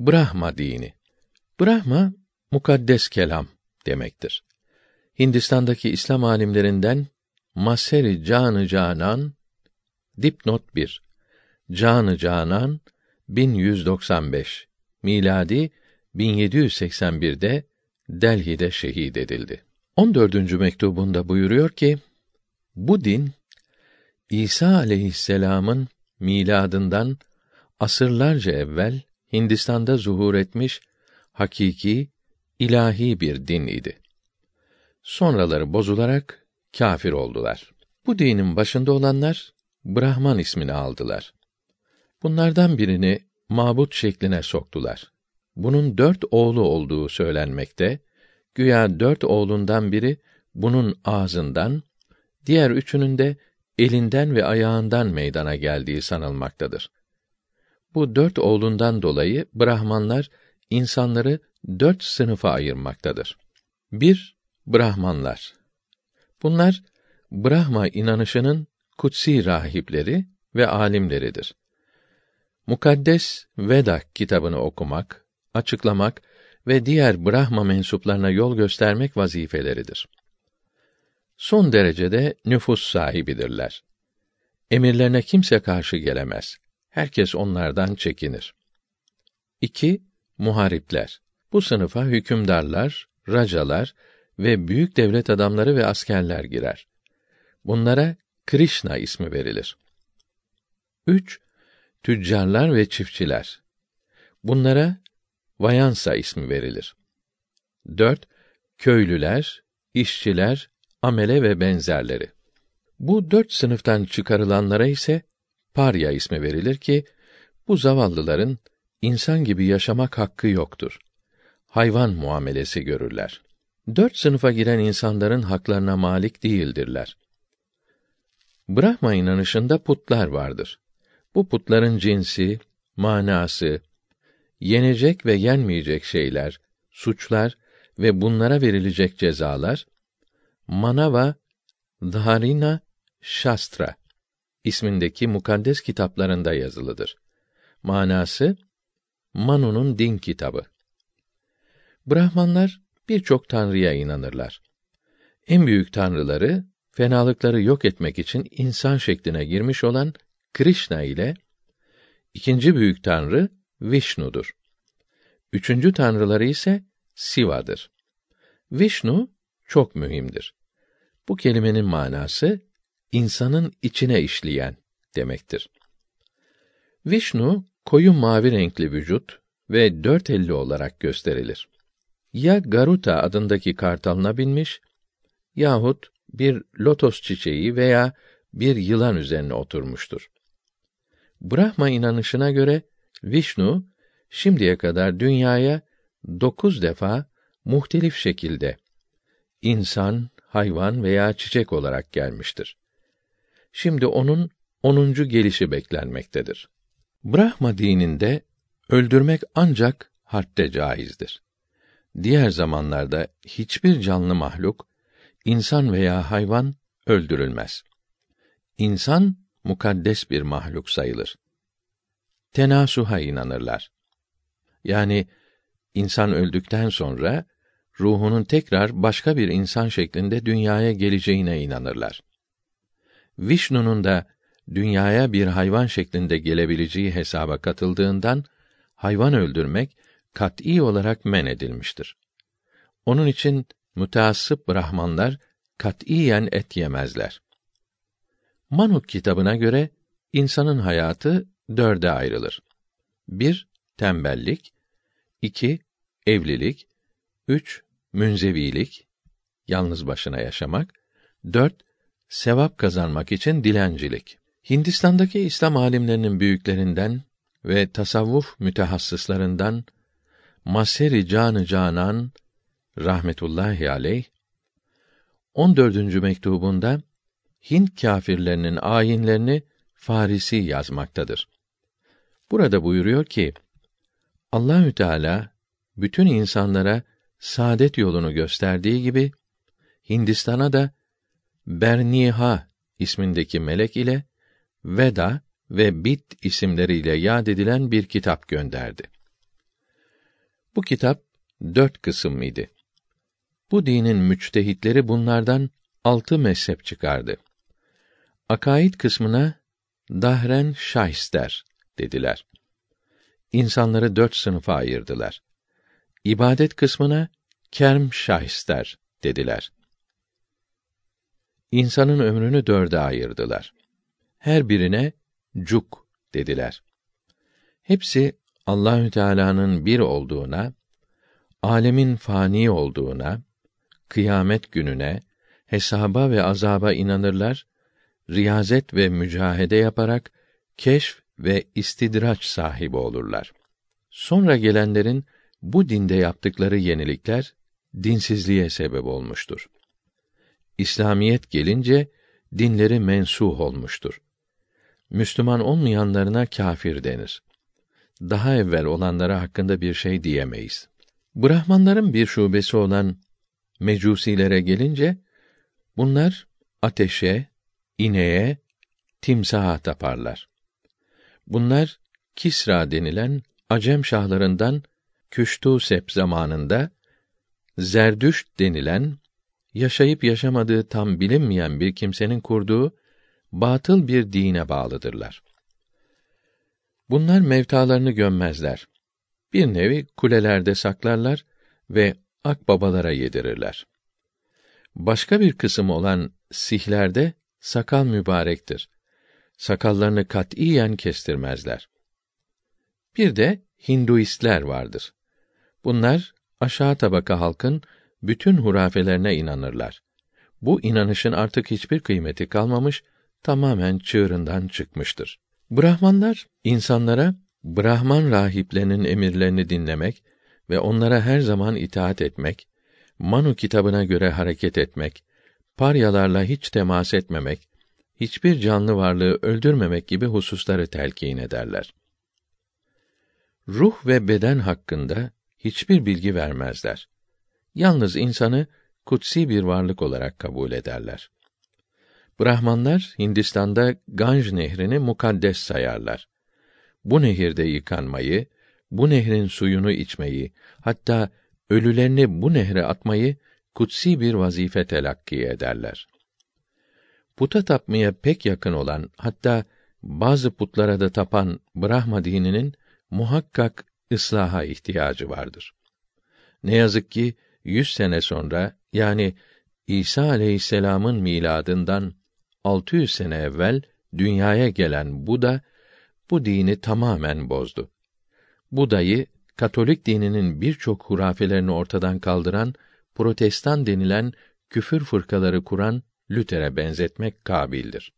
Brahma dini. Brahma mukaddes kelam demektir. Hindistan'daki İslam alimlerinden Maseri Canı Canan dipnot 1 Canı Canan 1195 miladi 1781'de Delhi'de şehit edildi. 14. mektubunda buyuruyor ki bu din İsa aleyhisselam'ın miladından asırlarca evvel Hindistan'da zuhur etmiş hakiki ilahi bir din idi. Sonraları bozularak kâfir oldular. Bu dinin başında olanlar Brahman ismini aldılar. Bunlardan birini mabut şekline soktular. Bunun dört oğlu olduğu söylenmekte. Güya dört oğlundan biri bunun ağzından, diğer üçünün de elinden ve ayağından meydana geldiği sanılmaktadır. Bu dört oğlundan dolayı Brahmanlar insanları dört sınıfa ayırmaktadır. Bir, Brahmanlar. Bunlar Brahma inanışının kutsi rahipleri ve alimleridir. Mukaddes Veda kitabını okumak, açıklamak ve diğer Brahma mensuplarına yol göstermek vazifeleridir. Son derecede nüfus sahibidirler. Emirlerine kimse karşı gelemez. Herkes onlardan çekinir. 2. Muharipler. Bu sınıfa hükümdarlar, racalar ve büyük devlet adamları ve askerler girer. Bunlara Krishna ismi verilir. 3. Tüccarlar ve çiftçiler. Bunlara Vayansa ismi verilir. 4. Köylüler, işçiler, amele ve benzerleri. Bu dört sınıftan çıkarılanlara ise parya ismi verilir ki bu zavallıların insan gibi yaşamak hakkı yoktur. Hayvan muamelesi görürler. Dört sınıfa giren insanların haklarına malik değildirler. Brahma inanışında putlar vardır. Bu putların cinsi, manası, yenecek ve yenmeyecek şeyler, suçlar ve bunlara verilecek cezalar Manava Dharina Shastra ismindeki mukaddes kitaplarında yazılıdır. Manası Manu'nun din kitabı. Brahmanlar birçok tanrıya inanırlar. En büyük tanrıları fenalıkları yok etmek için insan şekline girmiş olan Krishna ile ikinci büyük tanrı Vishnu'dur. Üçüncü tanrıları ise Siva'dır. Vishnu çok mühimdir. Bu kelimenin manası insanın içine işleyen demektir. Vishnu koyu mavi renkli vücut ve dört elli olarak gösterilir. Ya Garuta adındaki kartalına binmiş yahut bir lotos çiçeği veya bir yılan üzerine oturmuştur. Brahma inanışına göre Vishnu şimdiye kadar dünyaya dokuz defa muhtelif şekilde insan, hayvan veya çiçek olarak gelmiştir. Şimdi onun onuncu gelişi beklenmektedir. Brahma dininde öldürmek ancak harpte caizdir. Diğer zamanlarda hiçbir canlı mahluk, insan veya hayvan öldürülmez. İnsan mukaddes bir mahluk sayılır. Tenasuha inanırlar. Yani insan öldükten sonra ruhunun tekrar başka bir insan şeklinde dünyaya geleceğine inanırlar. Vişnu'nun da dünyaya bir hayvan şeklinde gelebileceği hesaba katıldığından hayvan öldürmek kat'î olarak men edilmiştir. Onun için müteassıp Brahmanlar kat'iyen et yemezler. Manuk kitabına göre insanın hayatı dörde ayrılır. Bir, tembellik, iki, evlilik, üç, münzevilik, yalnız başına yaşamak, dört, sevap kazanmak için dilencilik. Hindistan'daki İslam alimlerinin büyüklerinden ve tasavvuf mütehassıslarından Maseri Canı Canan rahmetullahi aleyh 14. mektubunda Hint kâfirlerinin ayinlerini Farisi yazmaktadır. Burada buyuruyor ki Allahü Teala bütün insanlara saadet yolunu gösterdiği gibi Hindistan'a da Berniha ismindeki melek ile Veda ve Bit isimleriyle yad edilen bir kitap gönderdi. Bu kitap dört kısım idi. Bu dinin müçtehitleri bunlardan altı mezhep çıkardı. Akaid kısmına dahren şahster dediler. İnsanları dört sınıfa ayırdılar. İbadet kısmına kerm şahster dediler. İnsanın ömrünü dörde ayırdılar. Her birine cuk dediler. Hepsi Allahü Teala'nın bir olduğuna, alemin fani olduğuna, kıyamet gününe, hesaba ve azaba inanırlar, riyazet ve mücahede yaparak keşf ve istidraç sahibi olurlar. Sonra gelenlerin bu dinde yaptıkları yenilikler dinsizliğe sebep olmuştur. İslamiyet gelince dinleri mensuh olmuştur. Müslüman olmayanlarına kâfir denir. Daha evvel olanlara hakkında bir şey diyemeyiz. Brahmanların bir şubesi olan mecusilere gelince bunlar ateşe, ineğe, timsaha taparlar. Bunlar Kisra denilen Acem şahlarından Küştusep zamanında Zerdüşt denilen yaşayıp yaşamadığı tam bilinmeyen bir kimsenin kurduğu batıl bir dine bağlıdırlar. Bunlar mevtalarını gömmezler. Bir nevi kulelerde saklarlar ve akbabalara yedirirler. Başka bir kısım olan sihlerde sakal mübarektir. Sakallarını katiyen kestirmezler. Bir de Hinduistler vardır. Bunlar aşağı tabaka halkın bütün hurafelerine inanırlar. Bu inanışın artık hiçbir kıymeti kalmamış, tamamen çığırından çıkmıştır. Brahmanlar insanlara Brahman rahiplerinin emirlerini dinlemek ve onlara her zaman itaat etmek, Manu kitabına göre hareket etmek, paryalarla hiç temas etmemek, hiçbir canlı varlığı öldürmemek gibi hususları telkin ederler. Ruh ve beden hakkında hiçbir bilgi vermezler. Yalnız insanı kutsi bir varlık olarak kabul ederler. Brahmanlar Hindistan'da Ganj nehrini mukaddes sayarlar. Bu nehirde yıkanmayı, bu nehrin suyunu içmeyi, hatta ölülerini bu nehre atmayı kutsi bir vazife telakki ederler. Puta tapmaya pek yakın olan, hatta bazı putlara da tapan Brahma dininin muhakkak ıslaha ihtiyacı vardır. Ne yazık ki yüz sene sonra yani İsa aleyhisselam'ın miladından 600 sene evvel dünyaya gelen Buda bu dini tamamen bozdu. Buda'yı Katolik dininin birçok hurafelerini ortadan kaldıran Protestan denilen küfür fırkaları kuran Lüter'e benzetmek kabildir.